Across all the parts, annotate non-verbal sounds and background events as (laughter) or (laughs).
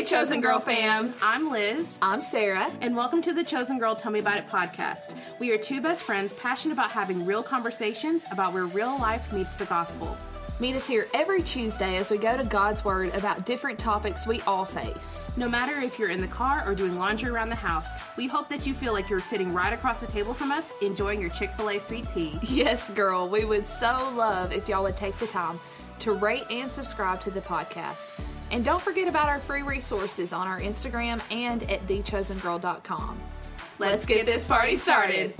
Hey, Chosen Girl fam. I'm Liz. I'm Sarah. And welcome to the Chosen Girl Tell Me About It podcast. We are two best friends passionate about having real conversations about where real life meets the gospel. Meet us here every Tuesday as we go to God's Word about different topics we all face. No matter if you're in the car or doing laundry around the house, we hope that you feel like you're sitting right across the table from us enjoying your Chick fil A sweet tea. Yes, girl, we would so love if y'all would take the time to rate and subscribe to the podcast. And don't forget about our free resources on our Instagram and at thechosengirl.com. Let's get this party started.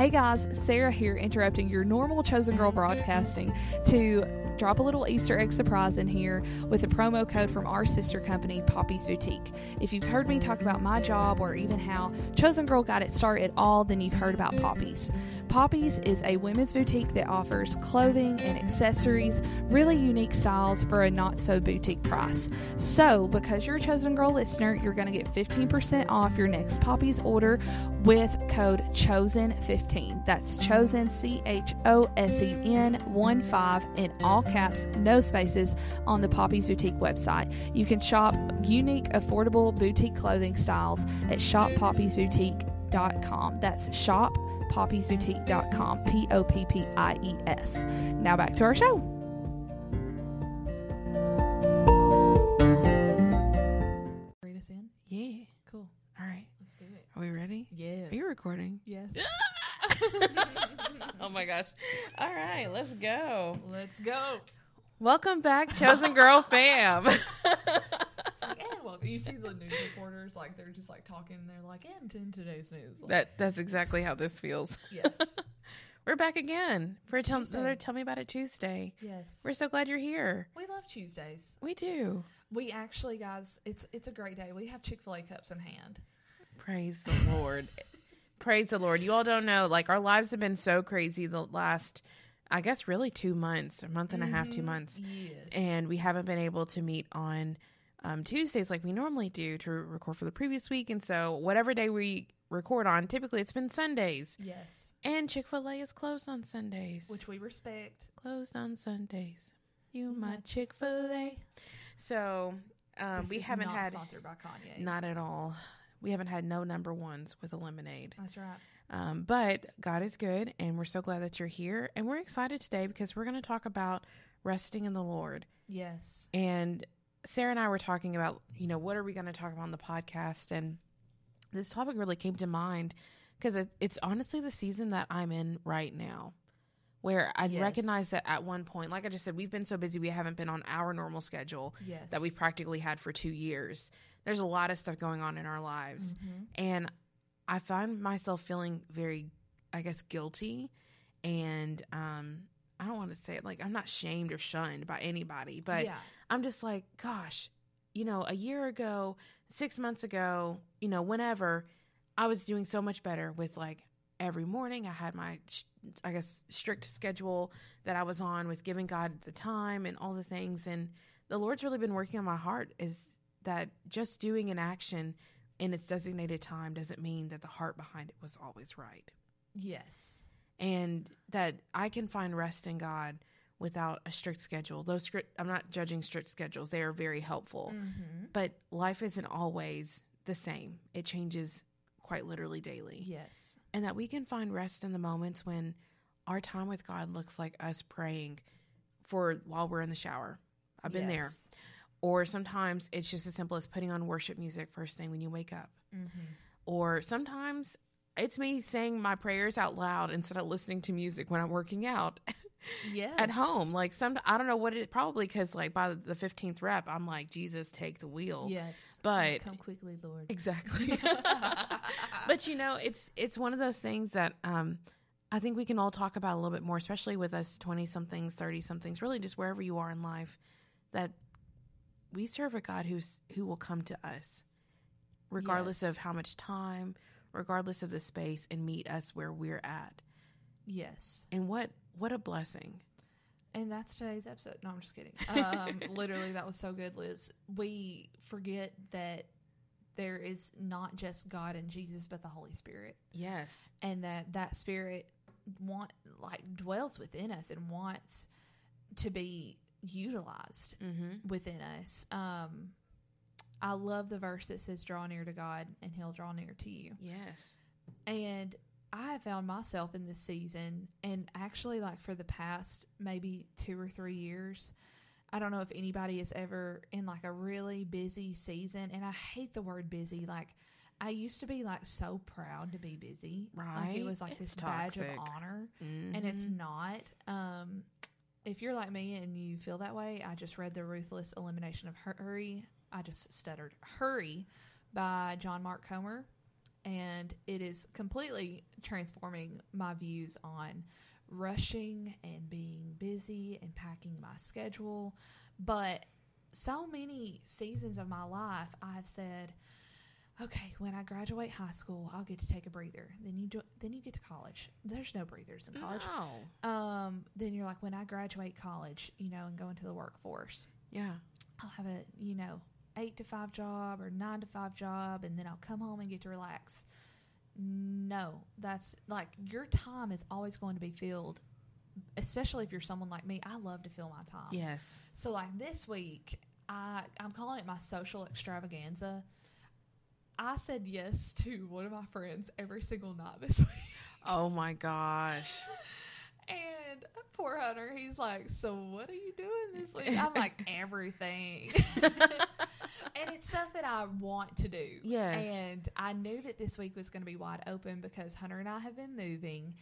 Hey guys, Sarah here interrupting your normal Chosen Girl broadcasting to drop a little Easter egg surprise in here with a promo code from our sister company, Poppy's Boutique. If you've heard me talk about my job or even how Chosen Girl got its start at all, then you've heard about Poppy's. Poppy's is a women's boutique that offers clothing and accessories, really unique styles for a not so boutique price. So, because you're a Chosen Girl listener, you're going to get 15% off your next Poppy's order with code CHOSEN15. That's CHOSEN, C H O S E N 1 5 in all caps, no spaces, on the Poppy's Boutique website. You can shop unique, affordable boutique clothing styles at shoppoppiesboutique.com. That's shoppoppiesboutique.com, P O P P I E S. Now back to our show. Read us in? Yeah. Cool. All right. Let's do it. Are we ready? Yes. Are you recording? Yes. My gosh. All right, let's go. Let's go. Welcome back, Chosen Girl (laughs) fam. Like, and welcome. You see the news reporters, like, they're just like talking, and they're like, and in today's news. Like, that that's exactly how this feels. yes. (laughs) We're back again for It's tell, another Tell Me About It Tuesday. Yes. We're so glad you're here. we love Tuesdays. We do. We actually, guys, it's it's a great day. We have Chick fil A cups in hand. Praise the Lord. Praise the Lord. You all don't know, like our lives have been so crazy the last, I guess, really two months, a month and a half, two Mhm. months. Yes. and we haven't been able to meet on um, Tuesdays like we normally do to record for the previous week. And so, whatever day we record on, typically it's been Sundays. yes. And Chick fil A is closed on Sundays. Which we respect. closed on Sundays. You, my my Chick fil A. So, um, we haven't had, sponsored by Kanye. not at all, we haven't had no number ones with a lemonade. That's right. Um, but God is good, and we're so glad that you're here. And we're excited today because we're going to talk about resting in the Lord. Yes. And Sarah and I were talking about, you know, what are we going to talk about on the podcast? And this topic really came to mind because it, it's honestly the season that I'm in right now, where I Yes. recognize that at one point, like I just said, we've been so busy, we haven't been on our normal schedule Yes. that we've practically had for two years. There's a lot of stuff going on in our lives. Mhm. And I find myself feeling very, I guess, guilty. And um, I don't want to say it like I'm not shamed or shunned by anybody, but yeah. I'm just like, gosh, you know, a year ago, six months ago, you know, whenever I was doing so much better with like every morning, I had my, I guess, strict schedule that I was on with giving God the time and all the things. And the Lord's really been working on my heart is that just doing an action in its designated time doesn't mean that the heart behind it was always right. Yes. And that I can find rest in God without a strict schedule. Those strict, I'm not judging strict schedules. They are very helpful. Mm-hmm. But life isn't always the same. It changes quite literally daily. Yes. And that we can find rest in the moments when our time with God looks like us praying for while we're in the shower. I've been there. Or sometimes it's just as simple as putting on worship music first thing when you wake up. Mm-hmm. Or sometimes it's me saying my prayers out loud instead of listening to music when I'm working out (laughs) Yes. at home. Like some, I don't know what it probably because like by the fifteenth rep, I'm like Jesus, take the wheel. Yes. But- come quickly, Lord. Exactly. (laughs) (laughs) but you know, it's it's one of those things that um, I think we can all talk about a little bit more, especially with us twenty somethings, thirty somethings, really just wherever you are in life. That we serve a God who's who will come to us, regardless Yes. of how much time, regardless of the space, and meet us where we're at. yes. And what what a blessing! And that's today's episode. No, I'm just kidding. Um, (laughs) literally, that was so good, Liz. We forget that there is not just God and Jesus, but the Holy Spirit, Yes. and that that Spirit want like dwells within us and wants to be utilized Mm-hmm. within us. Um, I love the verse that says, "Draw near to God, and He'll draw near to you." Yes. And I have found myself in this season, and actually, like for the past maybe two or three years, I don't know if anybody is ever in like a really busy season. And I hate the word busy. Like, I used to be like so proud to be busy. Like, it was like It's this badge of toxic. honor, and it's Mhm. not. Um, if you're like me and you feel that way, I just read The Ruthless Elimination of Hurry. I just stuttered. Hurry by John Mark Comer. And it is completely transforming my views on rushing and being busy and packing my schedule. But so many seasons of my life, I've said, okay, when I graduate high school, I'll get to take a breather. Then you do, then you get to college. There's no breathers in college No. um, then you're like, when I graduate college, you know, and go into the workforce, Yeah. I'll have a, you know, eight to five job or nine to five job, and then I'll come home and get to relax. No, that's like your time is always going to be filled, especially if you're someone like me. I love to fill my time. Yes. So like this week, I I'm calling it my social extravaganza. I said yes to one of my friends every single night this (laughs) week. Oh my gosh. And poor Hunter, he's like, So what are you doing this week? I'm like, (laughs) Everything. (laughs) and it's stuff that I want to do. Yes. And I knew that this week was going to be wide open because Hunter and I have been moving.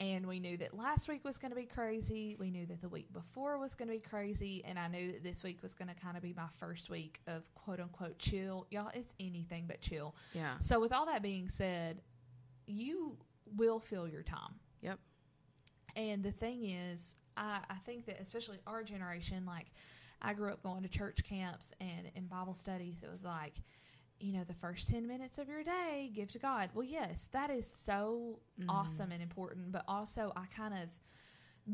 And we knew that last week was going to be crazy. We knew that the week before was going to be crazy. And I knew that this week was going to kind of be my first week of quote unquote chill. Y'all, it's anything but chill. Yeah. So, with all that being said, you will fill your time. Yep. And the thing is, I, I think that especially our generation, like I grew up going to church camps and in Bible studies, it was like, you know, the first 10 minutes of your day, give to God. Well, yes, that is so Mhm. awesome and important, but also I kind of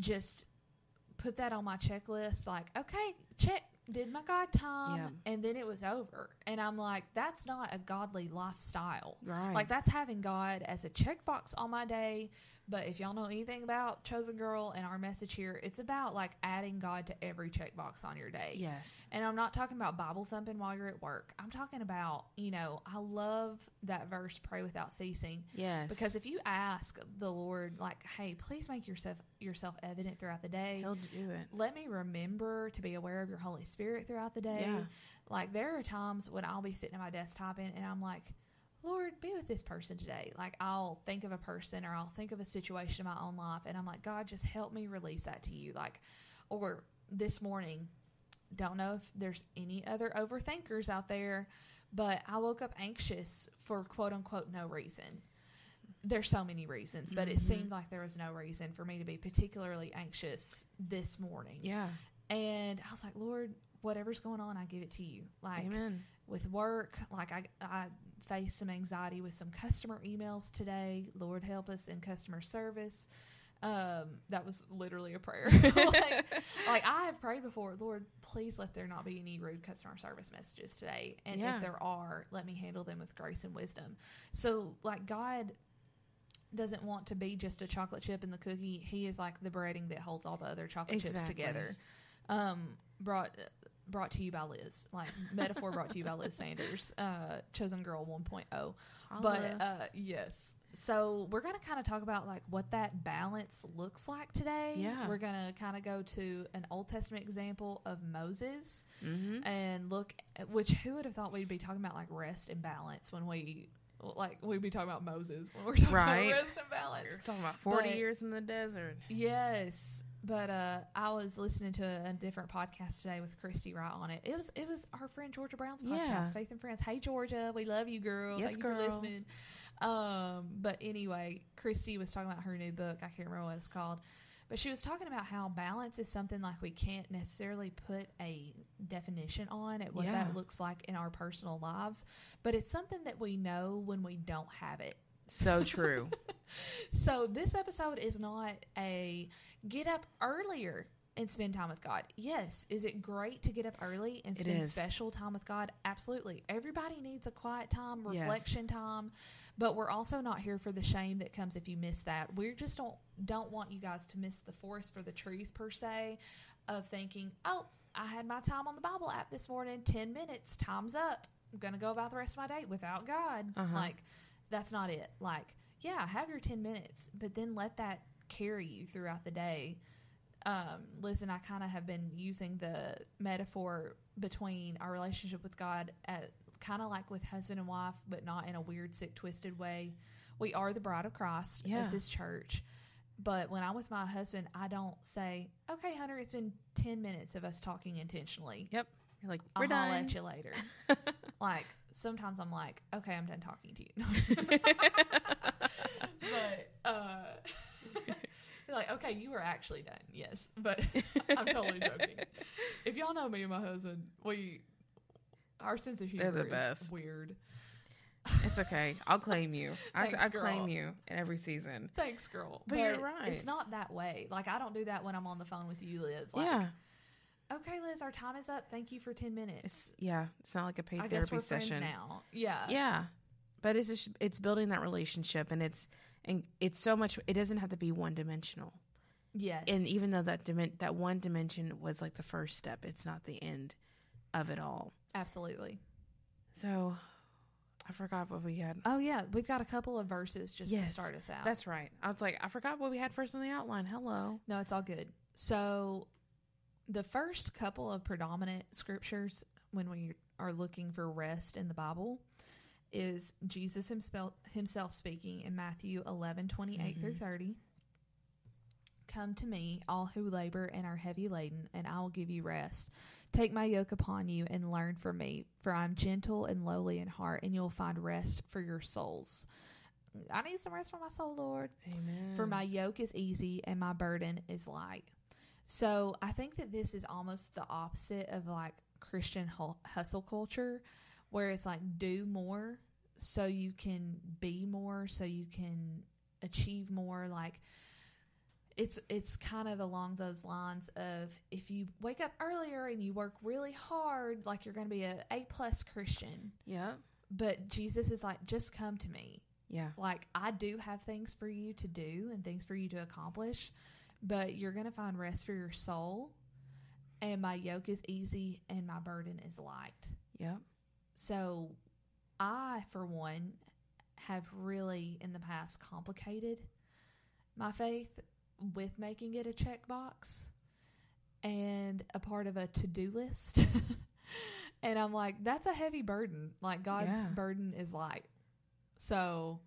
just put that on my checklist like, okay, check, did my God time, Yeah. and then it was over. And I'm like, that's not a godly lifestyle. Right. Like that's having God as a checkbox on my day. But if y'all know anything about Chosen Girl and our message here, it's about like adding God to every checkbox on your day. Yes. And I'm not talking about Bible thumping while you're at work. I'm talking about, you know, I love that verse, pray without ceasing. Yes. Because if you ask the Lord, like, hey, please make yourself yourself evident throughout the day. he'll do it. Let me remember to be aware of your Holy Spirit throughout the day. Yeah. Like there are times when I'll be sitting at my desk typing and I'm like, Lord, be with this person today. Like I'll think of a person or I'll think of a situation in my own life and I'm like, God, just help me release that to you. Like, or this morning, don't know if there's any other overthinkers out there, but I woke up anxious for quote unquote no reason. There's so many reasons, but it Mhm. seemed like there was no reason for me to be particularly anxious this morning. Yeah. And I was like, Lord, whatever's going on, I give it to you. Like Amen. with work, like I, I faced some anxiety with some customer emails today. Lord help us in customer service. Um, that was literally a prayer. (laughs) like, like I have prayed before, Lord, please let there not be any rude customer service messages today. And Yeah. if there are, let me handle them with grace and wisdom. So like God doesn't want to be just a chocolate chip in the cookie. He is like the breading that holds all the other chocolate chips together. Um, brought brought to you by Liz. Like metaphor brought to you by Liz Sanders, uh, chosen girl 1.0. But uh, yes. So we're gonna kind of talk about like what that balance looks like today. Yeah. We're gonna kind of go to an Old Testament example of Moses Mhm. and look at which who would have thought we'd be talking about like rest and balance when we like we'd be talking about Moses when we're talking Right. about rest and balance. You're talking about 40 But- years in the desert. Yes, but uh, I was listening to a, a different podcast today with Christy Wright on it. It was it was our friend Georgia Brown's podcast, Yeah. Faith and Friends. Hey Georgia, we love you, girl. Yes, Thank you for listening. Um, but anyway, Christy was talking about her new book. I can't remember what it's called. But she was talking about how balance is something like we can't necessarily put a definition on at what Yeah. that looks like in our personal lives, but it's something that we know when we don't have it. So true. (laughs) So this episode is not a get up earlier and spend time with God. Yes. Is it great to get up early and spend special time with God? Absolutely. Everybody needs a quiet time, Yes. reflection time, but we're also not here for the shame that comes if you miss that. We just don't don't want you guys to miss the forest for the trees per se of thinking, "Oh, I had my time on the Bible app this morning, 10 minutes, time's up. I'm going to go about the rest of my day without God." Uh-huh. Like that's not it. Like, yeah, have your 10 minutes, but then let that carry you throughout the day um, Liz and I kind of have been using the metaphor between our relationship with God at kind of like with husband and wife, but not in a weird, sick, twisted way. We are the bride of Christ Yeah. as His church. But when I'm with my husband, I don't say, "Okay, Hunter, it's been ten minutes of us talking intentionally. Yep. You're like, I'll we're holler done. at you later." (laughs) like sometimes I'm like, "Okay, I'm done talking to you." (laughs) (laughs) but uh, (laughs) like, okay, you were actually done, yes, but I'm totally joking. If y'all know me and my husband, we our sense of humor the is best. weird. It's okay. I'll claim you. I, Thanks, I claim you in every season. Thanks, girl. But you're right. It's not that way. Like I don't do that when I'm on the phone with you, Liz. Like, yeah. Okay, Liz, our time is up. Thank you for ten minutes. It's yeah. It's not like a paid I guess therapy we're session. now. Yeah. Yeah. But it's just, it's building that relationship and it's and it's so much it doesn't have to be one dimensional. Yes. And even though that dimen- that one dimension was like the first step, it's not the end of it all. absolutely. So I forgot what we had. Oh yeah, we've got a couple of verses just to start us out. That's right. I was like, I forgot what we had first on the outline. Hello. No, it's all good. So, the first couple of predominant scriptures when we are looking for rest in the Bible is Jesus himself, himself speaking in Matthew 11 28 through mm-hmm. 30. Come to me, all who labor and are heavy laden, and I will give you rest. Take my yoke upon you and learn from me, for I am gentle and lowly in heart, and you will find rest for your souls. I need some rest for my soul, Lord. Amen. For my yoke is easy and my burden is light. So I think that this is almost the opposite of like Christian hustle culture, where it's like do more so you can be more, so you can achieve more. Like it's it's kind of along those lines of if you wake up earlier and you work really hard, like you're going to be a A plus Christian. Yeah. But Jesus is like, just come to me Yeah. like I do have things for you to do and things for you to accomplish, but you're going to find rest for your soul. And my yoke is easy and my burden is light. Yep. So I, for one, have really in the past complicated my faith with making it a checkbox and a part of a to do list. (laughs) and I'm like, that's a heavy burden. Like God's Yeah. burden is light. So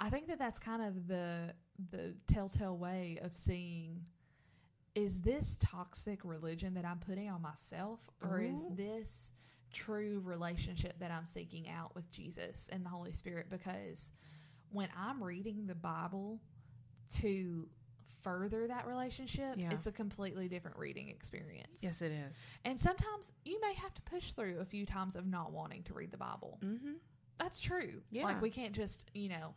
I think that that's kind of the the telltale way of seeing is this toxic religion that I'm putting on myself or is this true relationship that I'm seeking out with Jesus and the Holy Spirit because when I'm reading the Bible to further that relationship, Yeah. it's a completely different reading experience. Yes, it is. And sometimes you may have to push through a few times of not wanting to read the Bible. Mm-hmm. That's true. Yeah. Like we can't just, you know,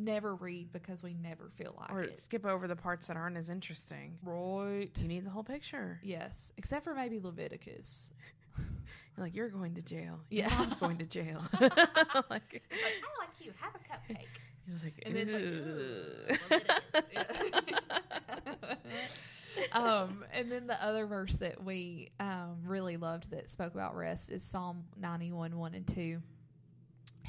never read because we never feel like it. Or it. skip over the parts that aren't as interesting. Right. You need the whole picture. Yes. Except for maybe Leviticus. (laughs) You're like, you're going to jail. Yeah. Your mom's going to jail. (laughs) (laughs) like, I like you. Have a cupcake. he's like, And then it's like, "Ugh." um, and then the other verse that we um, really loved that spoke about rest is Psalm 91 1 and 2.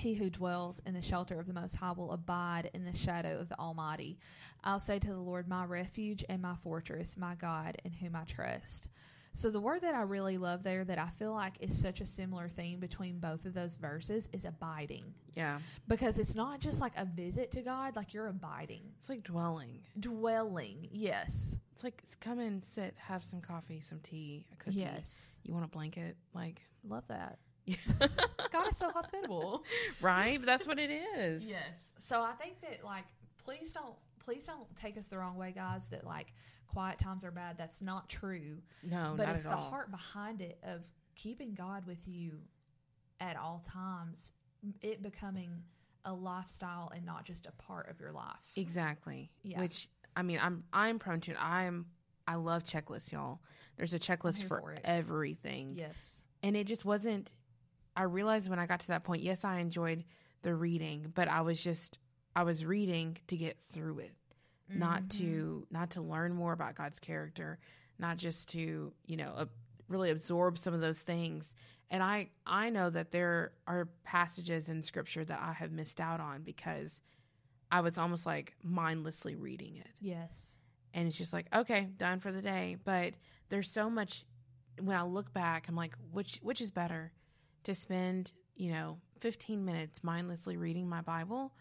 He who dwells in the shelter of the Most High will abide in the shadow of the Almighty. I'll say to the Lord, My refuge and my fortress, my God, in whom I trust. So, the word that I really love there that I feel like is such a similar theme between both of those verses is abiding. yeah. Because it's not just like a visit to God, like you're abiding, It's like dwelling. dwelling. Yes. It's like come in, sit, have some coffee, some tea, a cookie. Yes. You want a blanket? Like, Love that. (laughs) God is so hospitable. right? But that's what it is. Yes. So I think that like please don't please don't take us the wrong way, guys, that like quiet times are bad. That's not true. No, but it's the all. heart behind it of keeping God with you at all times, it becoming a lifestyle and not just a part of your life. Exactly. Yeah. Which I mean, I'm I'm prone to it. I'm I love checklists, y'all. There's a checklist for, for everything. Yes. And it just wasn't I realized when I got to that point, yes, I enjoyed the reading, but I was just I was reading to get through it. Not Mhm. to not to learn more about God's character, not just to, you know, uh, really absorb some of those things. And I I know that there are passages in scripture that I have missed out on because I was almost like mindlessly reading it Yes. and it's just like okay done for the day but there's so much when i look back i'm like which which is better to spend you know 15 minutes mindlessly reading my bible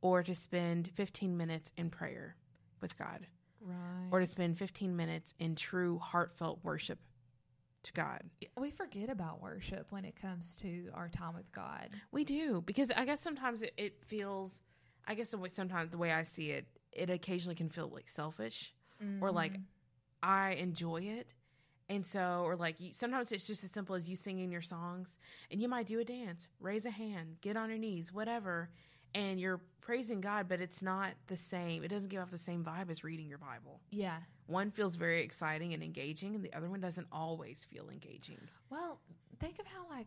or to spend 15 minutes in prayer with god Right. or to spend 15 minutes in true heartfelt worship to god we forget about worship when it comes to our time with God. we do because i guess sometimes it, it feels i guess the way sometimes the way i see it it occasionally can feel like selfish or like Mhm. I enjoy it. And so, or like you, sometimes it's just as simple as you singing your songs and you might do a dance, raise a hand, get on your knees, whatever. And you're praising God, but it's not the same. It doesn't give off the same vibe as reading your Bible. yeah. One feels very exciting and engaging, and the other one doesn't always feel engaging. Well, think of how like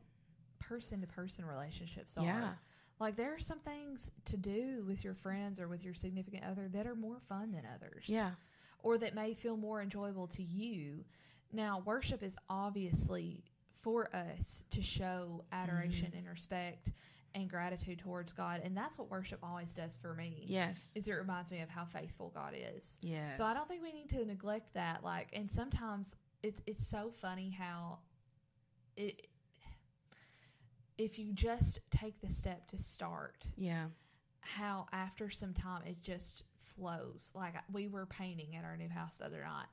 person to person relationships are. Yeah. Like there are some things to do with your friends or with your significant other that are more fun than others. Yeah. Or that may feel more enjoyable to you. Now, worship is obviously for us to show adoration Mm-hmm. and respect and gratitude towards God, and that's what worship always does for me. Yes. Is it reminds me of how faithful God is. Yes. So I don't think we need to neglect that. Like, and sometimes it's it's so funny how it if you just take the step to start, Yeah. how after some time it just flows. Like we were painting at our new house the other night,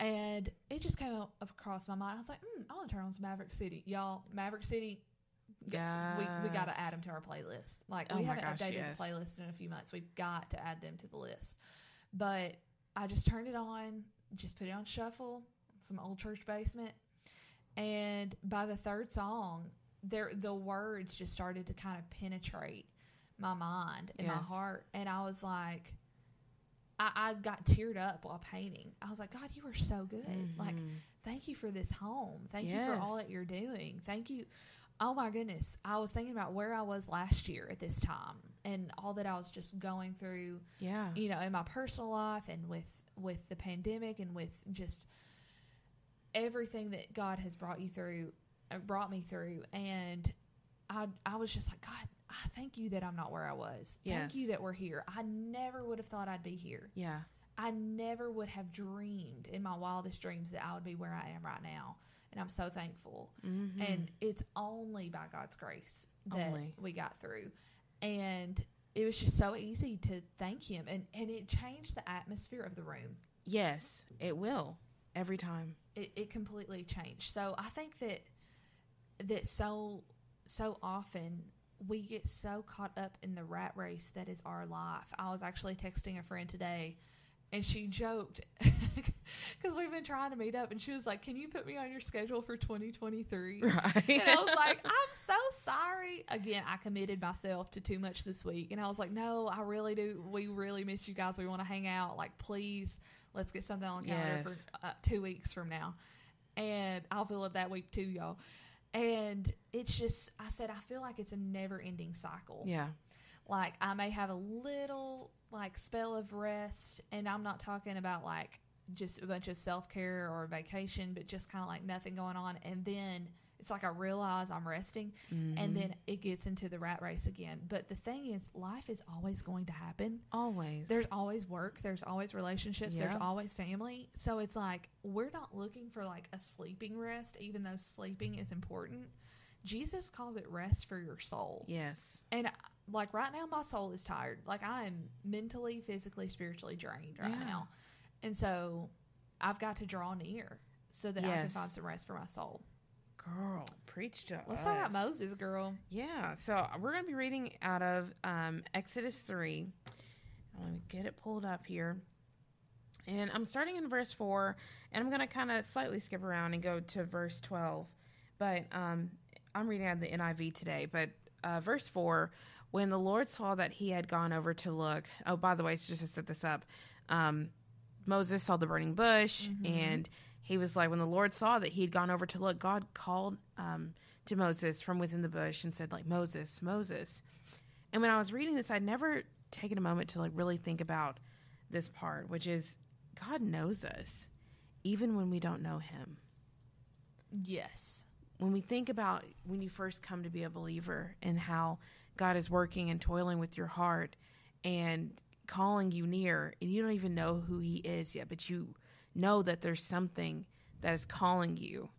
and it just came up across my mind. I was like, mm, I want to turn on some Maverick City, y'all. Maverick City. g- We we got to add them to our playlist. Like Oh we haven't gosh, updated yes. the playlist in a few months. We've got to add them to the list. But I just turned it on, just put it on shuffle, some old church basement, and by the third song, there the words just started to kind of penetrate my mind and my heart, and I was like, I, I got teared up while painting. I was like, God, you are so good. Like, Mhm. thank you for this home. Thank you for all that you're doing. Thank you. Oh my goodness. I was thinking about where I was last year at this time and all that I was just going through yeah. you know in my personal life and with with the pandemic and with just everything that God has brought you through uh, brought me through and I I was just like God I thank you that I'm not where I was thank you that we're here I never would have thought I'd be here Yeah. I never would have dreamed in my wildest dreams that I would be where I am right now and I'm so thankful Mhm. and it's only by God's grace that Only. we got through. And it was just so easy to thank Him, and and it changed the atmosphere of the room. yes, it will every time. It, it completely changed. So I think that that so so often we get so caught up in the rat race that is our life. I was actually texting a friend today. And she joked (laughs) because we've been trying to meet up, and she was like, "Can you put me on your schedule for 2023?" (laughs) Right. And I was like, (laughs) I'm so sorry. Again, I committed myself to too much this week. And I was like, no, I really do. We really miss you guys. We want to hang out. Like, please, let's get something on the calendar Yes. for uh, two weeks from now. And I'll fill up that week too, y'all. And it's just, I said, I feel like it's a never ending cycle. yeah. Like, I may have a little, like, spell of rest. And I'm not talking about, like, just a bunch of self care or vacation, but just kind of like nothing going on. And then it's like I realize I'm resting, Mhm. and then it gets into the rat race again. But the thing is, life is always going to happen. always There's always work, there's always relationships, Yeah. there's always family. So it's like we're not looking for like a sleeping rest, even though sleeping is important. Jesus calls it rest for your soul. yes. And uh, like right now, my soul is tired. Like I am mentally, physically, spiritually drained right Yeah. now. And so I've got to draw near so that I can find some rest for my soul. Girl, preach to Let's us. talk about Moses, girl. Yeah, so we're going to be reading out of um, Exodus 3. Let me get it pulled up here. And I'm starting in verse 4, and I'm going to kind of slightly skip around and go to verse 12. But um, I'm reading out of the NIV today. But uh, verse 4 when the Lord saw that he had gone over to look, oh, by the way, just to set this up, um, Moses saw the burning bush, Mhm. and he was like, when the Lord saw that he had gone over to look, God called um, to Moses from within the bush and said, like, Moses, Moses. And when I was reading this, I'd never taken a moment to like really think about this part, which is God knows us, even when we don't know Him. Yes. When we think about when you first come to be a believer and how God is working and toiling with your heart and calling you near, and you don't even know who He is yet, but you know that there's something that is calling you.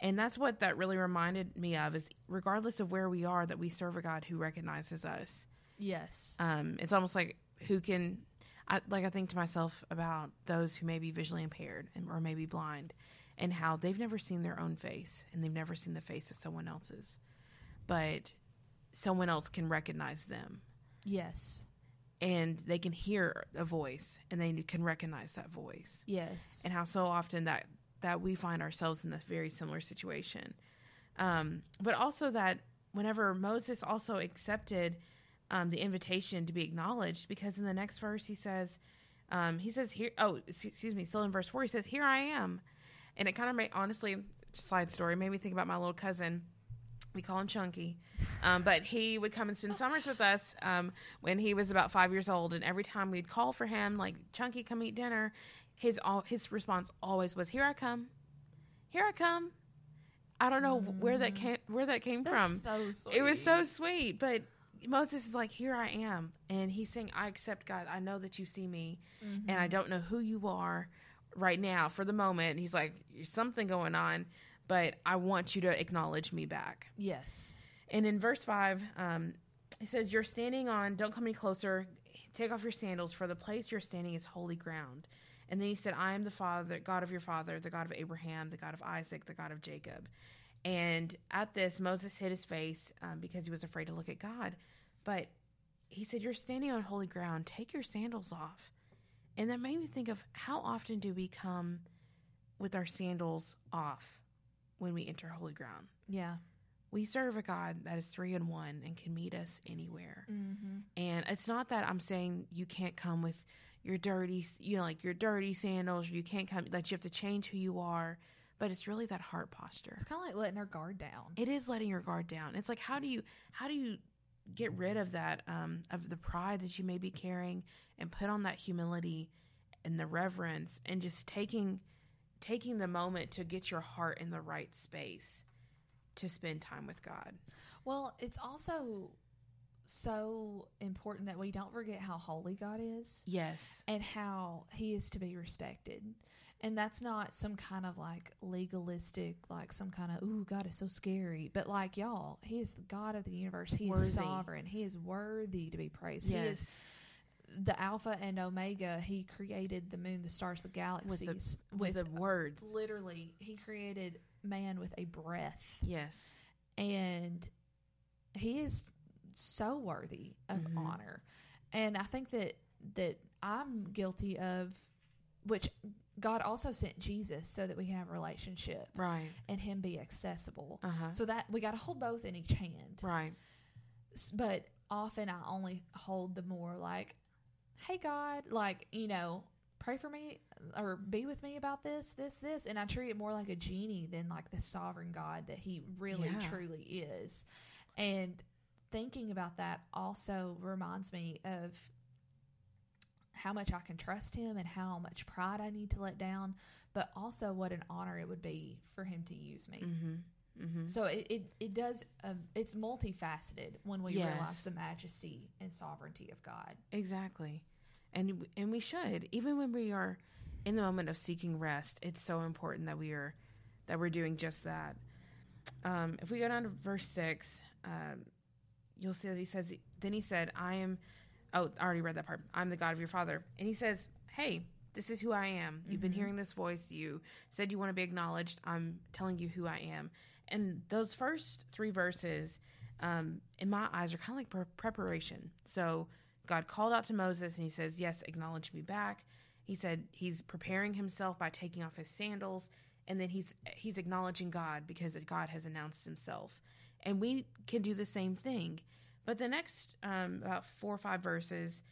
And that's what that really reminded me of is regardless of where we are, that we serve a God who recognizes us. Yes. Um, it's almost like who can, I, like I think to myself about those who may be visually impaired and, or maybe blind, and how they've never seen their own face and they've never seen the face of someone else's, but someone else can recognize them Yes. And they can hear a voice and they can recognize that voice. Yes. and how so often that that we find ourselves in this very similar situation. Um, but also that whenever moses also accepted um, the invitation to be acknowledged because in the next verse he says um, he says here oh excuse me still in verse 4 he says here i am. And it kind of made honestly side story made me think about my little cousin we call him chunky. Um, but he would come and spend summers with us um, when he was about five years old. And every time we'd call for him like chunky come eat dinner his all his response always was here i come. Here i come. I don't know where that came where that came from. so sweet. it was so sweet. but moses is like here i am. And he's saying i accept god. I know that you see me and i don't know who you are right now for the moment. He's like there's something going on but i want you to acknowledge me back Yes. and in verse 5, um, it says, You're standing on, don't come any closer, take off your sandals, for the place you're standing is holy ground. And then he said, I am the Father, God of your father, the God of Abraham, the God of Isaac, the God of Jacob. And at this, Moses hid his face um, because he was afraid to look at God. But he said, You're standing on holy ground, take your sandals off. And that made me think of how often do we come with our sandals off when we enter holy ground? Yeah. we serve a God that is three in one and can meet us anywhere. Mm-hmm. And it's not that I'm saying you can't come with your dirty, you know, like your dirty sandals. Or you can't come that you have to change who you are, but it's really that heart posture. It's kind of like letting our guard down. It is letting your guard down. It's like how do you how do you get rid of that um, of the pride that you may be carrying and put on that humility and the reverence and just taking taking the moment to get your heart in the right space to spend time with God. Well, it's also so important that we don't forget how holy God is Yes. and how he is to be respected. And that's not some kind of like legalistic, like some kind of, ooh, God is so scary. But like y'all, he is the God of the universe. He Worthy. is sovereign. He is worthy to be praised. He is Yes. The Alpha and Omega. He created the moon, the stars, the galaxies. With the words. literally, he created man with a breath Yes. and he is so worthy of Mhm. honor and i think that that i'm guilty of which god also sent jesus so that we can have a relationship Right. and him be accessible Uh huh. so that we got to hold both in each hand Right. But often i only hold the more like hey god like you know pray for me or be with me about this this this and i treat it more like a genie than like the sovereign god that he really Yeah. truly is and thinking about that also reminds me of how much i can trust him and how much pride i need to let down but also what an honor it would be for him to use me Mm-hmm. Mm-hmm. so it, it, it does um, it's multifaceted when we realize the majesty and sovereignty of God. Exactly. And and we should even when we are in the moment of seeking rest. It's so important that we are that we're doing just that. Um, if we go down to verse six, um, you'll see that he says. Then he said, "I am." Oh, I already read that part. I'm the God of your father, and he says, "Hey, this is who I am. You've been Mhm. hearing this voice. You said you want to be acknowledged. I'm telling you who I am." And those first three verses, um, in my eyes, are kind of like pre- preparation. So God called out to Moses, and he says, "Yes, acknowledge me back." He said he's preparing himself by taking off his sandals, and then he's he's acknowledging God because God has announced Himself, and we can do the same thing. But the next um, about four or five verses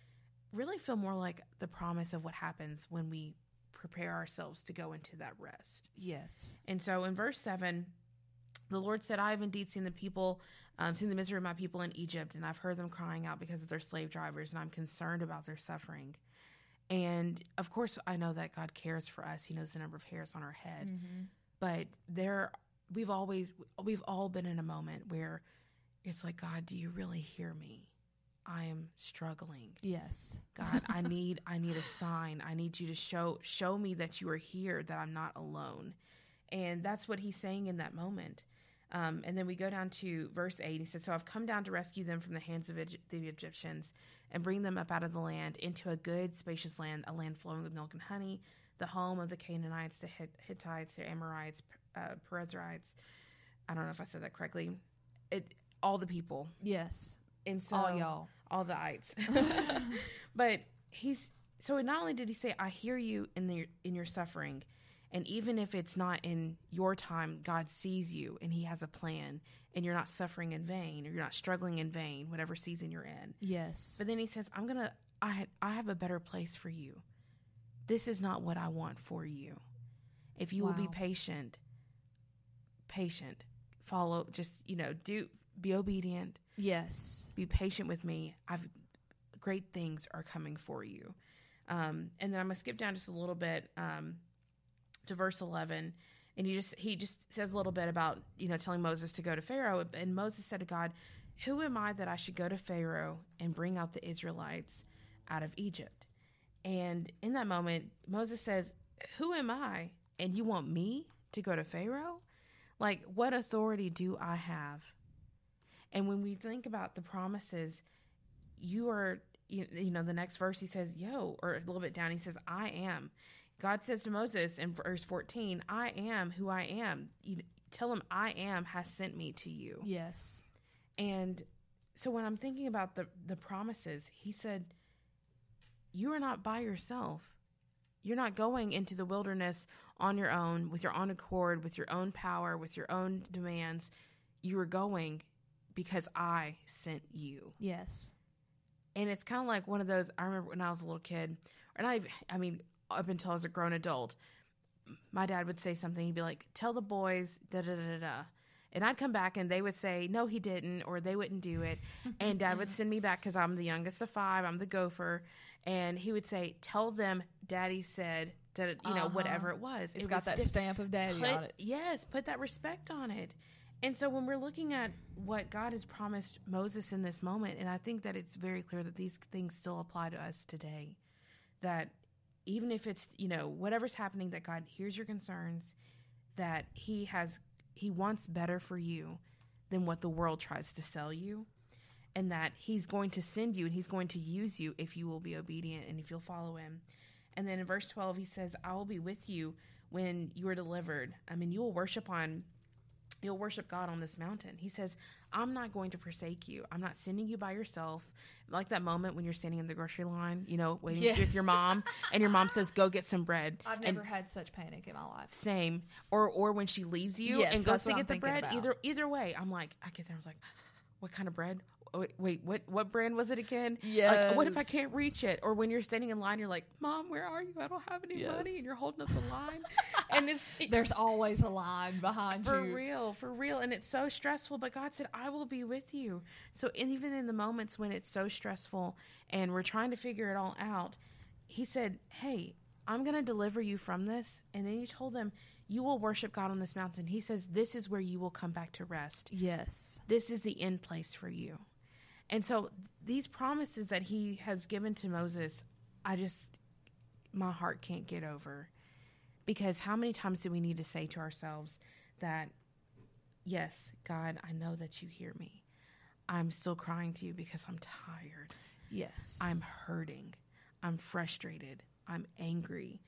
really feel more like the promise of what happens when we prepare ourselves to go into that rest. Yes. And so in verse 7, the Lord said, I have indeed seen the people, um, seen the misery of my people in Egypt, and I've heard them crying out because of their slave drivers, and I'm concerned about their suffering. And of course, I know that God cares for us. He knows the number of hairs on our head. Mm-hmm. But there, we've always, we've all been in a moment where it's like, God, do you really hear me? I am struggling. Yes. God, I (laughs) need I need a sign. I need you to show show me that you are here, that I'm not alone. And that's what he's saying in that moment. Um, and then we go down to verse 8. He said, So I've come down to rescue them from the hands of Egy- the Egyptians and bring them up out of the land into a good, spacious land, a land flowing with milk and honey, the home of the Canaanites, the Hittites, the Amorites, uh, Perizzites. I don't know if I said that correctly. It, all the people. Yes. And so All y'all. all the ites. (laughs) (laughs) but he's so not only did he say, "I hear you in the in your suffering," and even if it's not in your time, God sees you and He has a plan, and you're not suffering in vain or you're not struggling in vain, whatever season you're in. Yes. But then He says, "I'm gonna, I I have a better place for you. This is not what I want for you. If you will be patient, patient, follow, just you know, do be obedient." yes. be patient with me. I've great things are coming for you. Um, and then I'm gonna skip down just a little bit um, to verse 11, and he just he just says a little bit about you know telling Moses to go to Pharaoh, and Moses said to God, "Who am I that I should go to Pharaoh and bring out the Israelites out of Egypt?" And in that moment, Moses says, "Who am I? And you want me to go to Pharaoh? Like, what authority do I have?" And when we think about the promises, you are, you, you know, the next verse he says, yo, or a little bit down, he says, I am. God says to Moses in verse 14, I am who I am. You, tell him, I am has sent me to you. Yes. And so when I'm thinking about the, the promises, he said, You are not by yourself. You're not going into the wilderness on your own, with your own accord, with your own power, with your own demands. You are going because I sent you. Yes. And it's kind of like one of those. I remember when I was a little kid, and I, I mean, up until I was a grown adult, my dad would say something. He'd be like, "Tell the boys da da da da da," and I'd come back and they would say, "No, he didn't," or they wouldn't do it, and Dad would send me back because I'm the youngest of five. I'm the gopher, and he would say, "Tell them, Daddy said." That you know, Uh-huh. whatever it was, It's it got was that stamp of daddy put, on it. Yes, put that respect on it. And so when we're looking at what God has promised Moses in this moment, and I think that it's very clear that these things still apply to us today, that even if it's, you know, whatever's happening, that God hears your concerns, that He has, He wants better for you than what the world tries to sell you. And that he's going to send you and he's going to use you if you will be obedient and if you'll follow him. And then in verse 12, he says, I will be with you when you are delivered. I mean, you will worship on you'll worship God on this mountain. He says, I'm not going to forsake you. I'm not sending you by yourself. Like that moment when you're standing in the grocery line, you know, waiting Yeah. with your mom, and your mom says, Go get some bread. I've And never had such panic in my life. same. Or or when she leaves you Yes, and goes to get I'm the bread. about. Either either way, I'm like, I get there, I was like, what kind of bread? Oh, Wait, wait, what what brand was it again? Like, what if I can't reach it? Or when you're standing in line, you're like, Mom, where are you? I don't have any Yes. money, and you're holding up the line. (laughs) and it's it- There's always a line behind for you. For real, for real. And it's so stressful, but God said, I will be with you. So, and even in the moments when it's so stressful and we're trying to figure it all out, He said, Hey, I'm going to deliver you from this. And then He told them, You will worship God on this mountain. He says, This is where you will come back to rest. Yes. This is the end place for you. And so, these promises that He has given to Moses, I just, my heart can't get over. Because how many times do we need to say to ourselves that, yes, God, I know that you hear me. I'm still crying to you because I'm tired. Yes. I'm hurting. I'm frustrated. I'm angry.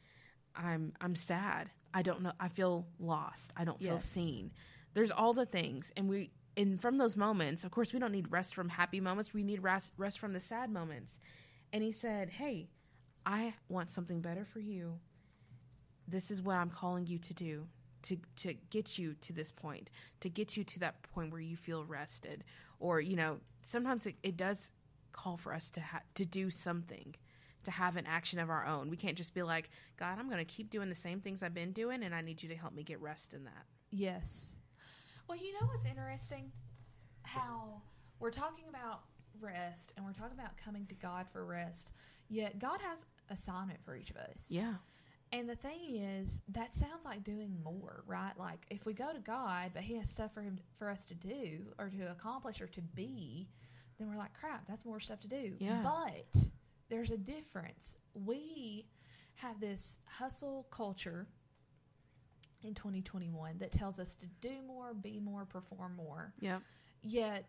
I'm I'm sad. I don't know. I feel lost. I don't feel Yes. seen. There's all the things, and we and from those moments, of course, we don't need rest from happy moments. We need rest rest from the sad moments. And he said, "Hey, I want something better for you. This is what I'm calling you to do." To, to get you to this point, to get you to that point where you feel rested, or you know, sometimes it, it does call for us to ha- to do something, to have an action of our own. We can't just be like, God, I'm going to keep doing the same things I've been doing, and I need you to help me get rest in that. Yes. Well, you know what's interesting? How we're talking about rest and we're talking about coming to God for rest, yet God has assignment for each of us. Yeah. And the thing is, that sounds like doing more, right? Like if we go to God, but He has stuff for him for us to do or to accomplish or to be, then we're like, crap, that's more stuff to do. Yeah. But there's a difference. We have this hustle culture in 2021 that tells us to do more, be more, perform more. Yep. Yet,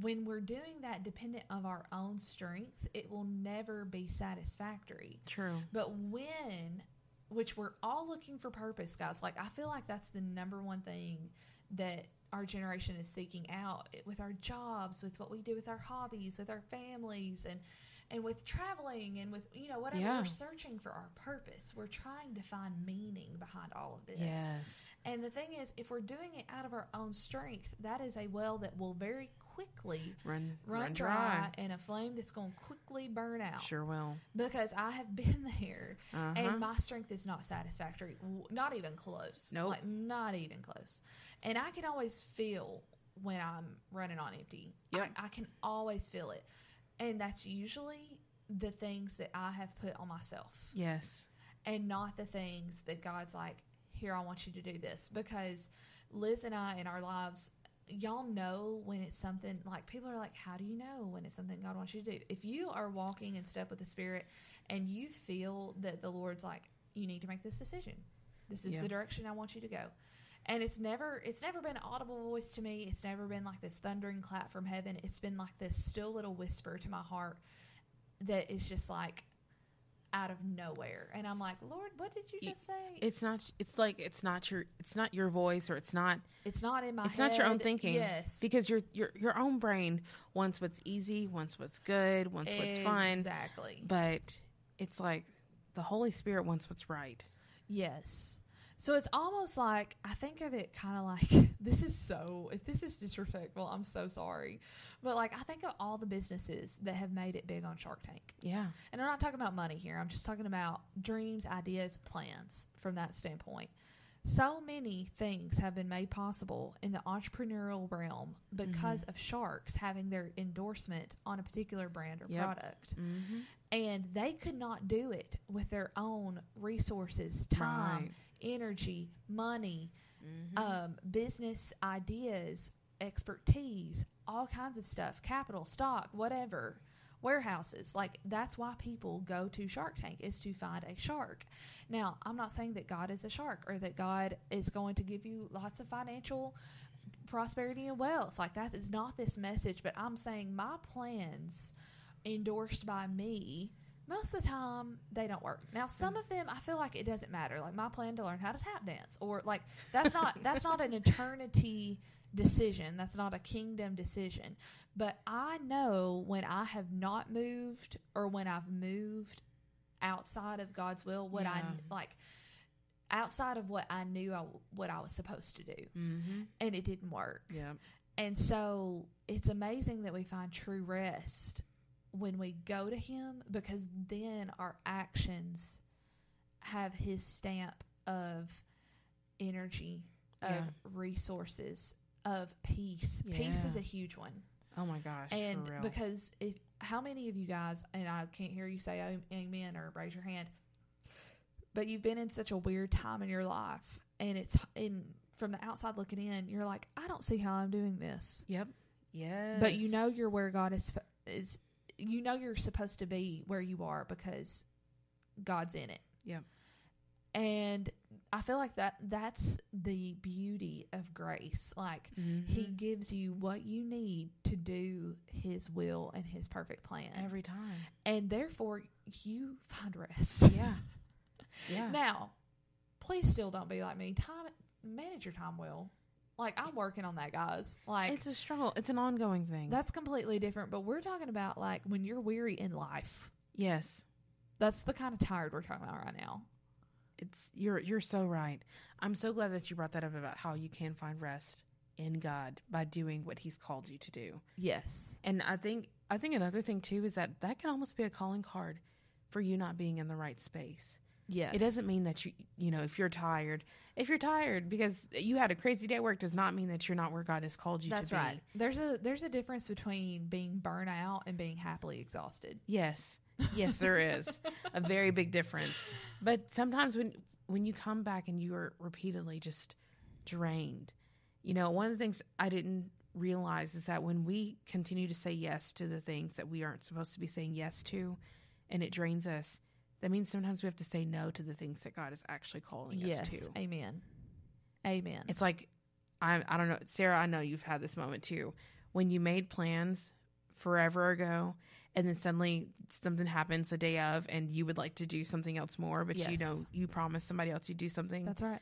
when we're doing that dependent of our own strength, it will never be satisfactory. True. But when, which we're all looking for purpose, guys, like I feel like that's the number one thing that our generation is seeking out with our jobs, with what we do with our hobbies, with our families, and and with traveling and with you know whatever Yeah. we're searching for our purpose we're trying to find meaning behind all of this Yes. and the thing is if we're doing it out of our own strength that is a well that will very quickly Run, run, dry, and a flame that's going to quickly burn out Sure will. because i have been there Uh-huh. and my strength is not satisfactory not even close Nope. like not even close and i can always feel when i'm running on empty Yep. I, I can always feel it and that's usually the things that i have put on myself. Yes. and not the things that god's like here i want you to do this. Because liz and i in our lives y'all know when it's something like people are like how do you know when it's something god wants you to do? If you are walking in step with the spirit and you feel that the lord's like you need to make this decision. This is Yeah. the direction i want you to go and it's never it's never been an audible voice to me it's never been like this thundering clap from heaven it's been like this still little whisper to my heart that is just like out of nowhere and i'm like lord what did you just say It's not. It's like it's not your. It's not your voice, or it's not. it's not in my it's not your own thinking. yes Because your your your own brain wants what's easy, wants what's good, wants what's fun. exactly But it's like the Holy Spirit wants what's right. Yes. So it's almost like I think of it kind of like (laughs) this is so if this is disrespectful, I'm so sorry. But like I think of all the businesses that have made it big on Shark Tank. Yeah. And I'm not talking about money here. I'm just talking about dreams, ideas, plans from that standpoint. So many things have been made possible in the entrepreneurial realm because of sharks having their endorsement on a particular brand or Yep. product Mm-hmm. and they could not do it with their own resources, time, Right. energy, money, Mm-hmm. um, business ideas, expertise, all kinds of stuff, capital, stock, whatever, warehouses. Like that's why people go to Shark Tank is to find a shark. Now, I'm not saying that God is a shark or that God is going to give you lots of financial prosperity and wealth. Like that is not this message, but I'm saying my plans endorsed by me most of the time they don't work now some of them i feel like it doesn't matter like my plan to learn how to tap dance or like that's not that's not an eternity decision that's not a kingdom decision but i know when i have not moved or when i've moved outside of god's will what i like outside of what i knew I, what i was supposed to do Mm-hmm. and it didn't work Yeah. and so it's amazing that we find true rest when we go to Him because then our actions have His stamp of energy, of Yeah. resources, of peace. Peace is a huge one. Oh my gosh. and because if, how many of you guys, and I can't hear you say amen or raise your hand, but you've been in such a weird time in your life and it's in from the outside looking in, you're like, I don't see how I'm doing this. Yep. Yeah. But you know you're where God is is you know you're supposed to be where you are because God's in it. Yep. And I feel like that that's the beauty of grace. Like he Mhm. gives you what you need to do his will and his perfect plan. every time. and therefore you find rest. Yeah. (laughs) Yeah. Now, please still don't be like me. Time manage your time well. Like I'm working on that, guys. Like it's a struggle. It's an ongoing thing. That's completely different, but we're talking about like when you're weary in life. yes. That's the kind of tired we're talking about right now. It's you're you're so right. I'm so glad that you brought that up about how you can find rest in God by doing what he's called you to do. Yes. And I think I think another thing too is that that can almost be a calling card for you not being in the right space. Yes. It doesn't mean that you, you know, if you're tired, if you're tired because you had a crazy day at work, does not mean that you're not where God has called you That's to be. right. There's a there's a difference between being burnt out and being happily exhausted. Yes. Yes, there is a very big difference. But sometimes when when you come back and you are repeatedly just drained, you know, one of the things I didn't realize is that when we continue to say yes to the things that we aren't supposed to be saying yes to and it drains us, that means sometimes we have to say no to the things that God is actually calling us to. Amen. Amen. It's like I I don't know, Sarah, I know you've had this moment too. When you made plans forever ago and then suddenly something happens the day of and you would like to do something else more, but you know you promised somebody else you'd do something. That's right.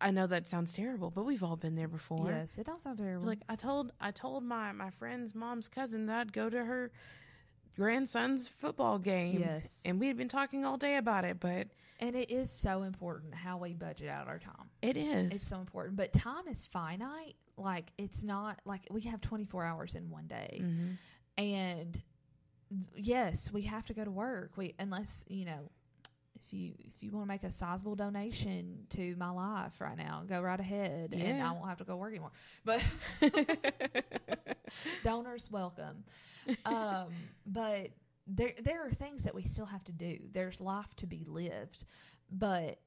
I know that sounds terrible, but we've all been there before. Yes, it don't sound terrible. Like I told I told my my friend's mom's cousin that I'd go to her grandson's football game. yes. And we had been talking all day about it, but And it is so important how we budget out our time. it is. It's so important. But time is finite. Like it's not like we have 24 hours in one day. Mhm. And yes, we have to go to work. We unless, you know, if you if you want to make a sizable donation to my life right now, go right ahead and I won't have to go work anymore. But (laughs) donors welcome. Um, but there there are things that we still have to do. There's life to be lived, but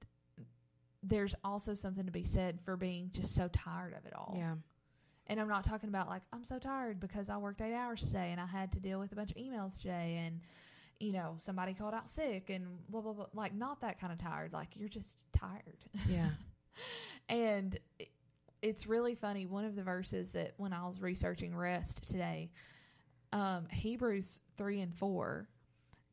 there's also something to be said for being just so tired of it all. yeah. And I'm not talking about like I'm so tired because I worked eight hours today and I had to deal with a bunch of emails today and you know somebody called out sick and blah blah blah. Like not that kind of tired. Like you're just tired. Yeah. (laughs) and it- it's really funny. One of the verses that when I was researching rest today, um, Hebrews three and four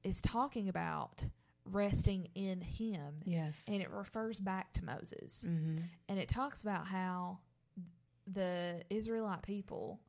is talking about resting in Him, Yes. and it refers back to Moses mm-hmm. and it talks about how the Israelite people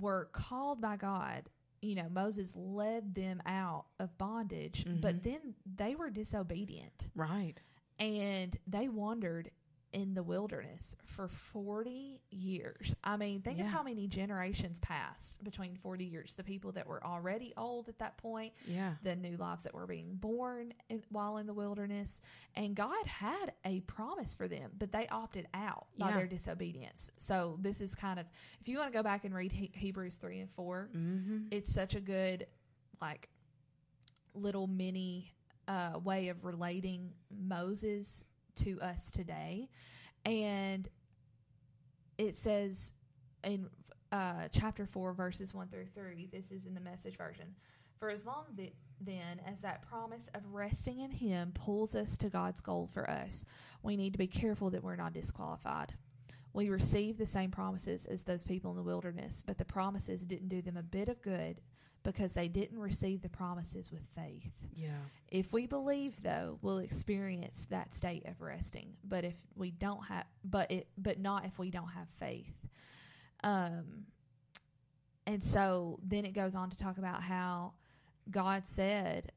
were called by God. You know, Moses led them out of bondage, but Mhm. then they were disobedient Right. and they wandered in the wilderness for 40 years. I mean, think of how many generations passed between 40 years. The people that were already old at that point, Yeah. the new lives that were being born in, while in the wilderness. And God had a promise for them, but they opted out by Yeah. their disobedience. So this is kind of, if you want to go back and read he- Hebrews 3 and 4, Mm-hmm. it's such a good, like, little mini uh, way of relating Moses to us today. And it says in uh, chapter 4, verses 1 through 3, this is in the message version. For as long th- then as that promise of resting in Him pulls us to God's goal for us, we need to be careful that we're not disqualified. We receive the same promises as those people in the wilderness, but the promises didn't do them a bit of good because they didn't receive the promises with faith. Yeah. If we believe though, we'll experience that state of resting. But if we don't have but it but not if we don't have faith. Um and so then it goes on to talk about how God said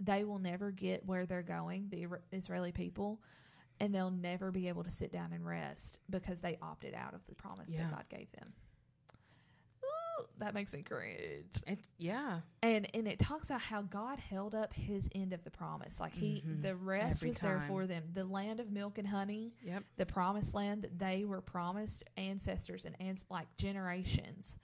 they will never get where they're going, the Israeli people, and they'll never be able to sit down and rest because they opted out of the promise Yeah. that God gave them. That makes me cringe It, yeah. and and it talks about how God held up His end of the promise. Like He, Mhm. the rest Every was there for them. The land of milk and honey, Yep. the promised land that they were promised, ancestors and ans- like generations,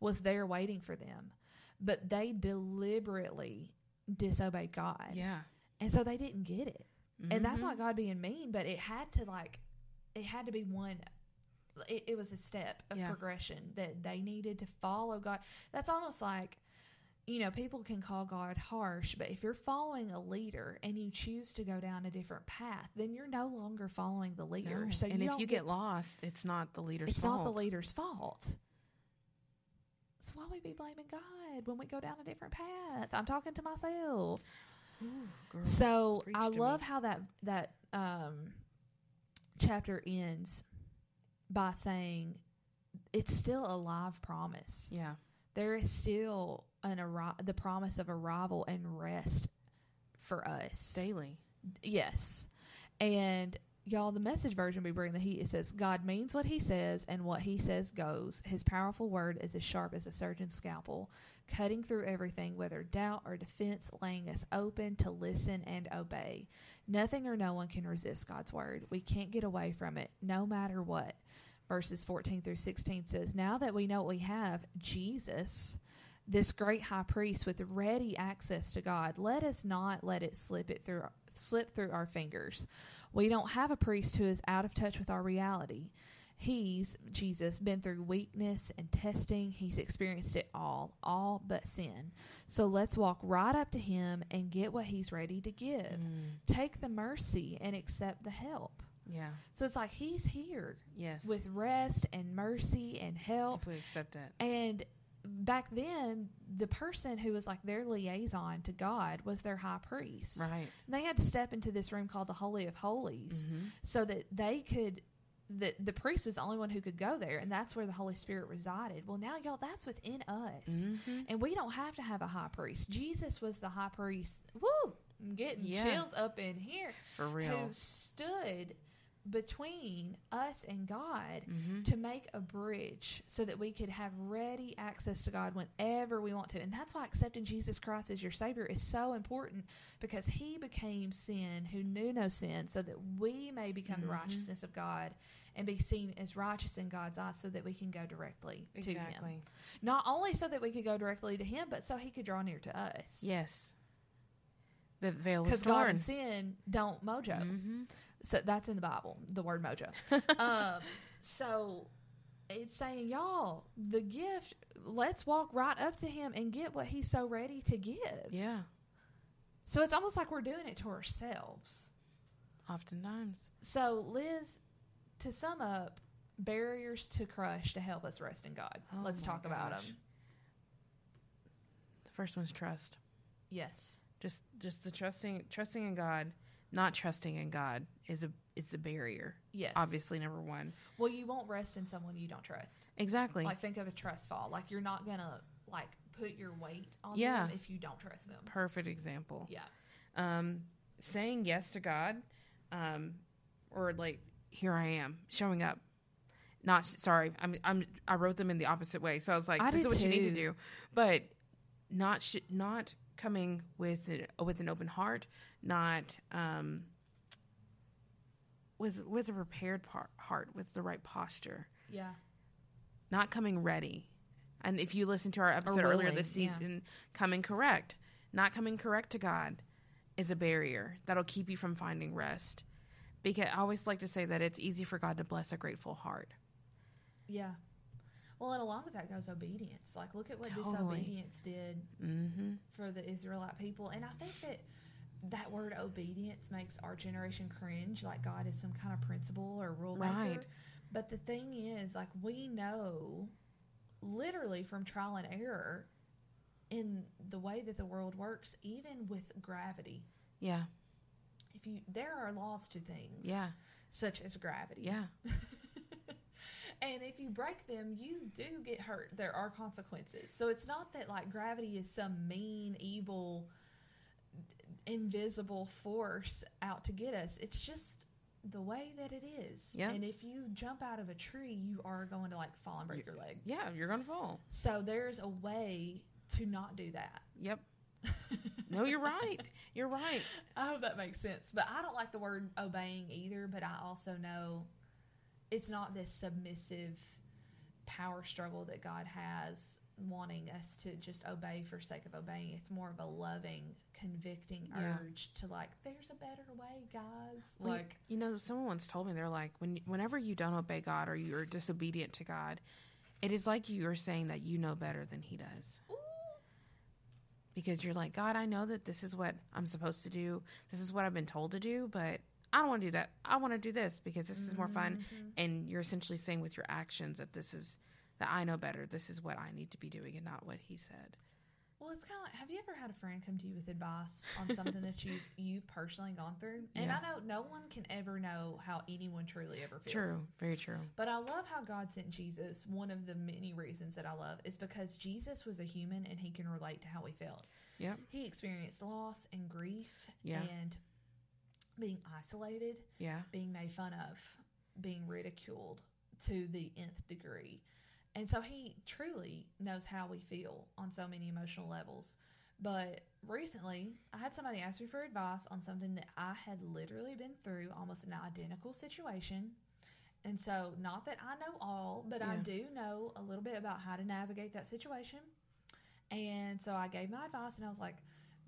was there waiting for them. But they deliberately disobeyed God, Yeah. and so they didn't get it. And that's Mhm. not God being mean, but it had to like, it had to be one. It, it was a step of Yeah. progression that they needed to follow God. That's almost like, you know, people can call God harsh, but if you're following a leader and you choose to go down a different path, then you're no longer following the leader. No. So and you if you get lost, it's not the leader's it's fault. not the leader's fault. So why we be blaming God when we go down a different path? I'm talking to myself. Ooh, girl. So I to me. love how that that um, chapter ends by saying it's still a live promise. yeah. There is still an arri- the promise of arrival and rest for us. Daily. Yes. And Y'all, the message version we bring the heat. It says, God means what he says, and what he says goes. His powerful word is as sharp as a surgeon's scalpel, cutting through everything, whether doubt or defense, laying us open to listen and obey. Nothing or no one can resist God's word. We can't get away from it, no matter what. Verses 14 through 16 says, Now that we know what we have, Jesus, this great high priest with ready access to God, let us not let it slip it through slip through our fingers. We don't have a priest who is out of touch with our reality. He's, Jesus, been through weakness and testing. He's experienced it all, all but sin. So let's walk right up to him and get what he's ready to give. Mm. Take the mercy and accept the help. Yeah. So it's like he's here Yes. with rest and mercy and help. if we accept it. And back then, the person who was like their liaison to God was their high priest. Right. And they had to step into this room called the Holy of Holies Mhm. so that they could. The, the priest was the only one who could go there, and that's where the Holy Spirit resided. Well, now, y'all, that's within us. Mhm. And we don't have to have a high priest. Jesus was the high priest. Woo! I'm getting Yeah. chills up in here. For real. Who stood between us and God Mhm. to make a bridge so that we could have ready access to God whenever we want to. And that's why accepting Jesus Christ as your Savior is so important because He became sin who knew no sin so that we may become the Mhm. righteousness of God and be seen as righteous in God's eyes so that we can go directly to Him. Not only so that we could go directly to Him, but so He could draw near to us. Yes. The veil was torn. Because God and sin don't mojo. Mhm. So that's in the Bible, the word mojo. (laughs) um, so it's saying, y'all, the gift, let's walk right up to him and get what he's so ready to give. Yeah. So it's almost like we're doing it to ourselves. Oftentimes. So, Liz, to sum up, barriers to crush to help us rest in God. Oh let's talk about gosh. them. The first one's trust. Yes. Just just the trusting trusting in God, not trusting in God is a is the barrier. Yes. Obviously number one. Well, you won't rest in someone you don't trust. Exactly. Like, think of a trust fall. Like, you're not going to, like, put your weight on Yeah. them if you don't trust them. Perfect example. Yeah. um, saying yes to God, um, or like here I am showing up. Not sorry, I'm I'm I wrote them in the opposite way, so I was like, I this is what you need to do, but not sh- not coming with it with an open heart, not um, with with a prepared par- heart, with the right posture, Yeah. not coming ready. And if you listen to our episode earlier willing, this yeah. season, coming correct, not coming correct to God is a barrier that'll keep you from finding rest. Because I always like to say that it's easy for God to bless a grateful heart. Yeah. Well, and along with that goes obedience. Like, look at what Totally. disobedience did Mm-hmm. for the Israelite people. And I think that that word obedience makes our generation cringe, like God is some kind of principle or rule maker. Right. But the thing is, like, we know literally from trial and error in the way that the world works, even with gravity. Yeah. If you, there are laws to things, Yeah. such as gravity. Yeah. (laughs) and if you break them, you do get hurt. There are consequences. So it's not that like gravity is some mean, evil, invisible force out to get us. It's just the way that it is. Yeah. And if you jump out of a tree, you are going to like fall and break your leg. Yeah. You're gonna fall. So there's a way to not do that. Yep. (laughs) No, you're right. You're right. I hope that makes sense. But I don't like the word obeying either, but I also know it's not this submissive power struggle that God has wanting us to just obey for sake of obeying. It's more of a loving, convicting Yeah. urge to like, there's a better way, guys. Well, like, you know, someone once told me they're like, when whenever you don't obey God or you're disobedient to God, it is like you are saying that you know better than He does. ooh, because you're like, God, I know that this is what I'm supposed to do. This is what I've been told to do, but I don't want to do that. I want to do this because this is more fun. Mhm. And you're essentially saying with your actions that this is that I know better. This is what I need to be doing and not what he said. Well, it's kind of like, have you ever had a friend come to you with advice on something that you've, (laughs) you've personally gone through? And Yeah. I know no one can ever know how anyone truly ever feels. True. Very true. But I love how God sent Jesus. One of the many reasons that I love is because Jesus was a human and he can relate to how we felt. Yep. He experienced loss and grief Yeah. and being isolated, Yeah. being made fun of, being ridiculed to the nth degree. And so he truly knows how we feel on so many emotional levels. But recently, I had somebody ask me for advice on something that I had literally been through almost an identical situation. And so, not that I know all, but I do know a little bit about how to navigate that situation. And so, I gave my advice and I was like,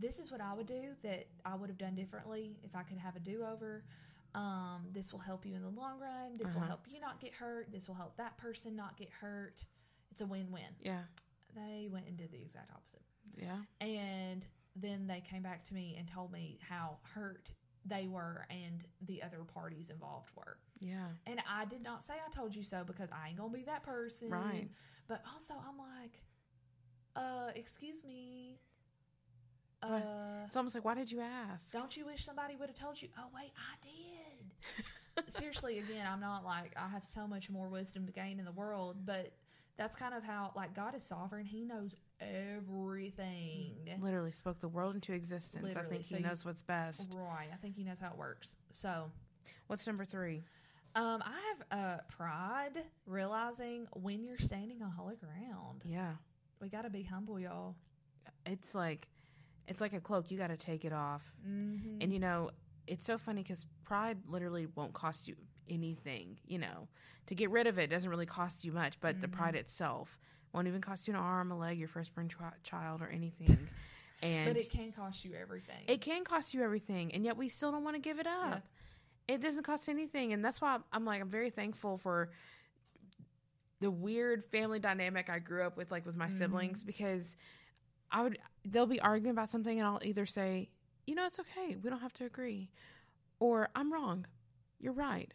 this is what I would do that I would have done differently if I could have a do over. Um, this will help you in the long run. This will Uh-huh. help you not get hurt. This will help that person not get hurt. It's a win win. Yeah. They went and did the exact opposite. Yeah. And then they came back to me and told me how hurt they were and the other parties involved were. Yeah. And I did not say I told you so because I ain't gonna be that person. Right. But also I'm like, uh, excuse me. Uh It's almost like, why did you ask? don't you wish somebody would have told you? Oh wait, I did. (laughs) Seriously, again, I'm not like I have so much more wisdom to gain in the world, but that's kind of how like God is sovereign. He knows everything. Literally spoke the world into existence. I think So he knows what's best. Right. I think he knows how it works. So What's number three? Um, I have uh, pride realizing when you're standing on holy ground. Yeah. We got to be humble, y'all. It's like, it's like a cloak. You got to take it off. Mm-hmm. And you know, it's so funny because pride literally won't cost you anything. You know, to get rid of it doesn't really cost you much, but the Mm-hmm. pride itself won't even cost you an arm, a leg, your firstborn chi- child, or anything. (laughs) And but it can cost you everything. it can cost you everything, and yet we still don't want to give it up. It doesn't cost anything, and that's why I'm, I'm like I'm very thankful for the weird family dynamic I grew up with, like with my Mm-hmm. siblings, because I would they'll be arguing about something, and I'll either say, you know, it's okay, we don't have to agree, or I'm wrong, you're right,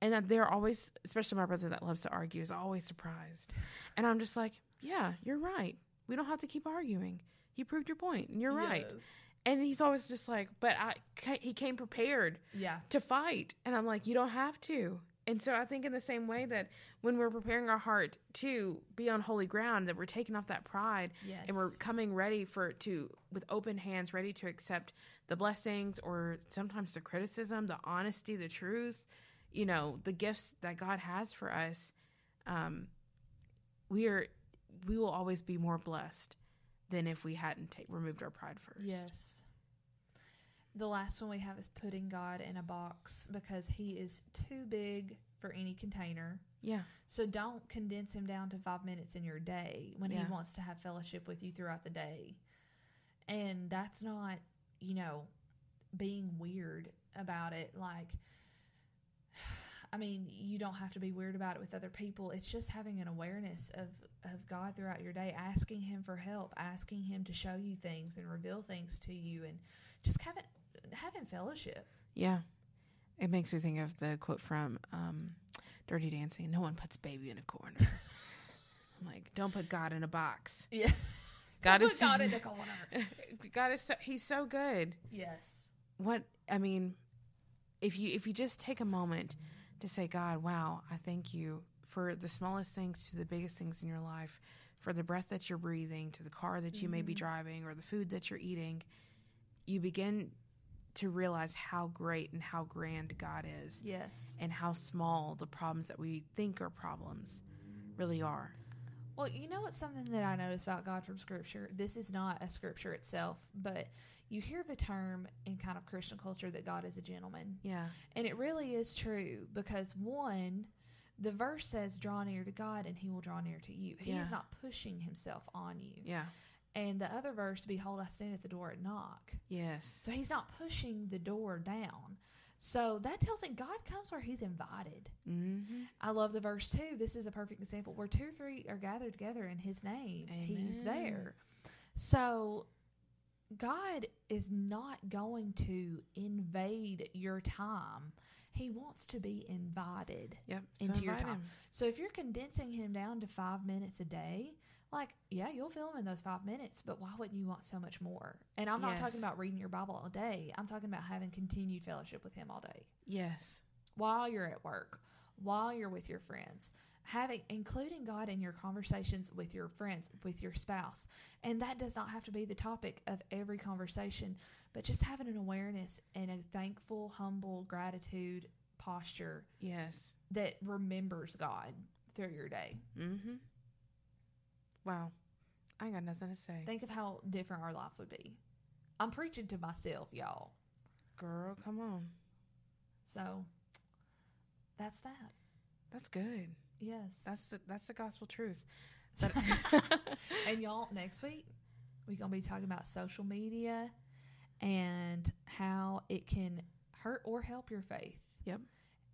and that they're always, especially my brother that loves to argue, is always surprised, and I'm just like, yeah, you're right, we don't have to keep arguing. You proved your point, and you're right. Yes. and he's always just like but i he came prepared Yeah. to fight. And i'm like you don't have to and so i think in the same way that when we're preparing our heart to be on holy ground that we're taking off that pride Yes. and we're coming ready for to with open hands ready to accept the blessings or sometimes the criticism the honesty the truth you know the gifts that god has for us um we are we will always be more blessed than if we hadn't ta- removed our pride first Yes. The last one we have is putting God in a box because he is too big for any container. yeah So don't condense him down to five minutes in your day when Yeah. he wants to have fellowship with you throughout the day. And that's not, you know, being weird about it. Like, (sighs) I mean, you don't have to be weird about it with other people. It's just having an awareness of, of God throughout your day, asking Him for help, asking Him to show you things and reveal things to you, and just having having fellowship. Yeah. It makes me think of the quote from um, Dirty Dancing No one puts baby in a corner. (laughs) I'm like, don't put God in a box. Yeah, (laughs) God Put is God in the (laughs) corner. God is so, he's so good. Yes. What I mean, if you if you just take a moment to say, God, wow, I thank you for the smallest things to the biggest things in your life, for the breath that you're breathing, to the car that you may be driving, or the food that you're eating, you begin to realize how great and how grand God is. Yes. and how small the problems that we think are problems really are. Well, you know what's something that I notice about God from Scripture? This is not a Scripture itself, but you hear the term in kind of Christian culture that God is a gentleman. Yeah. And it really is true because one, the verse says, draw near to God and he will draw near to you. He Yeah. is not pushing himself on you. Yeah. And the other verse, behold, I stand at the door and knock. Yes. So he's not pushing the door down. So that tells me God comes where he's invited. Mm-hmm. I love the verse too. This is a perfect example where two or three are gathered together in his name. He's there. So God is not going to invade your time. He wants to be invited. Yep. Into your time. him. So if you're condensing him down to five minutes a day, like, yeah, you'll feel him in those five minutes, but why wouldn't you want so much more? And I'm not Yes. talking about reading your Bible all day. I'm talking about having continued fellowship with him all day Yes. while you're at work, while you're with your friends. having including God in your conversations with your friends, with your spouse. And that does not have to be the topic of every conversation, but just having an awareness and a thankful, humble gratitude posture Yes. that remembers God through your day. Mm-hmm. Wow. I ain't got nothing to say. Think of how different our lives would be. I'm preaching to myself, y'all. Girl, come on. So that's that. That's good. Yes. That's the that's the gospel truth. (laughs) (laughs) and y'all, next week we're gonna be talking about social media and how it can hurt or help your faith. Yep.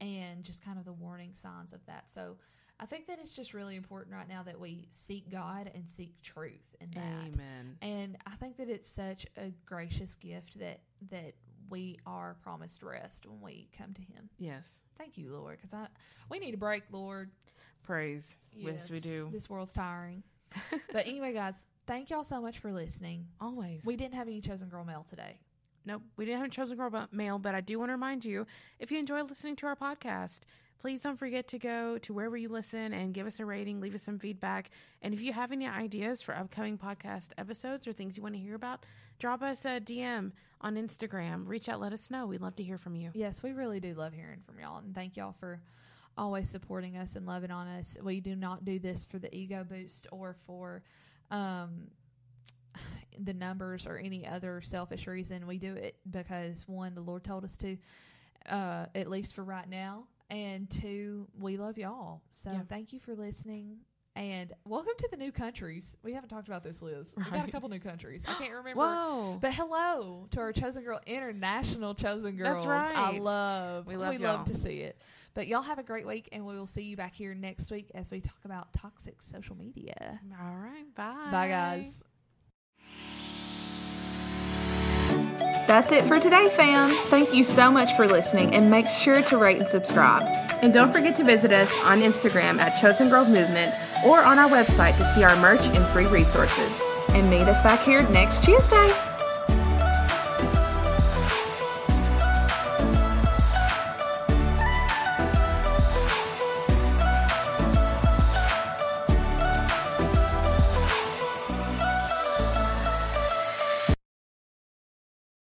And just kind of the warning signs of that. So I think that it's just really important right now that we seek God and seek truth in that. Amen. And I think that it's such a gracious gift that that we are promised rest when we come to Him. Yes. Thank you, Lord, because I we need a break, Lord. Praise. Yes, we do. This world's tiring. (laughs) but anyway, guys, thank y'all so much for listening. Always. We didn't have any chosen girl mail today. Nope, we didn't have a chosen girl mail, but I do want to remind you if you enjoy listening to our podcast, please don't forget to go to wherever you listen and give us a rating, leave us some feedback. And if you have any ideas for upcoming podcast episodes or things you want to hear about, drop us a DM on Instagram. Reach out, let us know. We'd love to hear from you. Yes, we really do love hearing from y'all, and thank y'all for always supporting us and loving on us. We do not do this for the ego boost or for um, (sighs) the numbers or any other selfish reason. We do it because one, the Lord told us to, uh, at least for right now, and two, we love y'all. So Yeah. thank you for listening. And welcome to the new countries. We haven't talked about this, Liz. We got a couple new countries. I can't remember. Whoa. But hello to our chosen girl, international chosen girls. That's right. I love. We love we y'all. love to see it. But y'all have a great week, and we will see you back here next week as we talk about toxic social media. All right. Bye. Bye, guys. That's it for today, fam. Thank you so much for listening and make sure to rate and subscribe. And don't forget to visit us on Instagram at Chosen Girl Movement or on our website to see our merch and free resources. And meet us back here next Tuesday.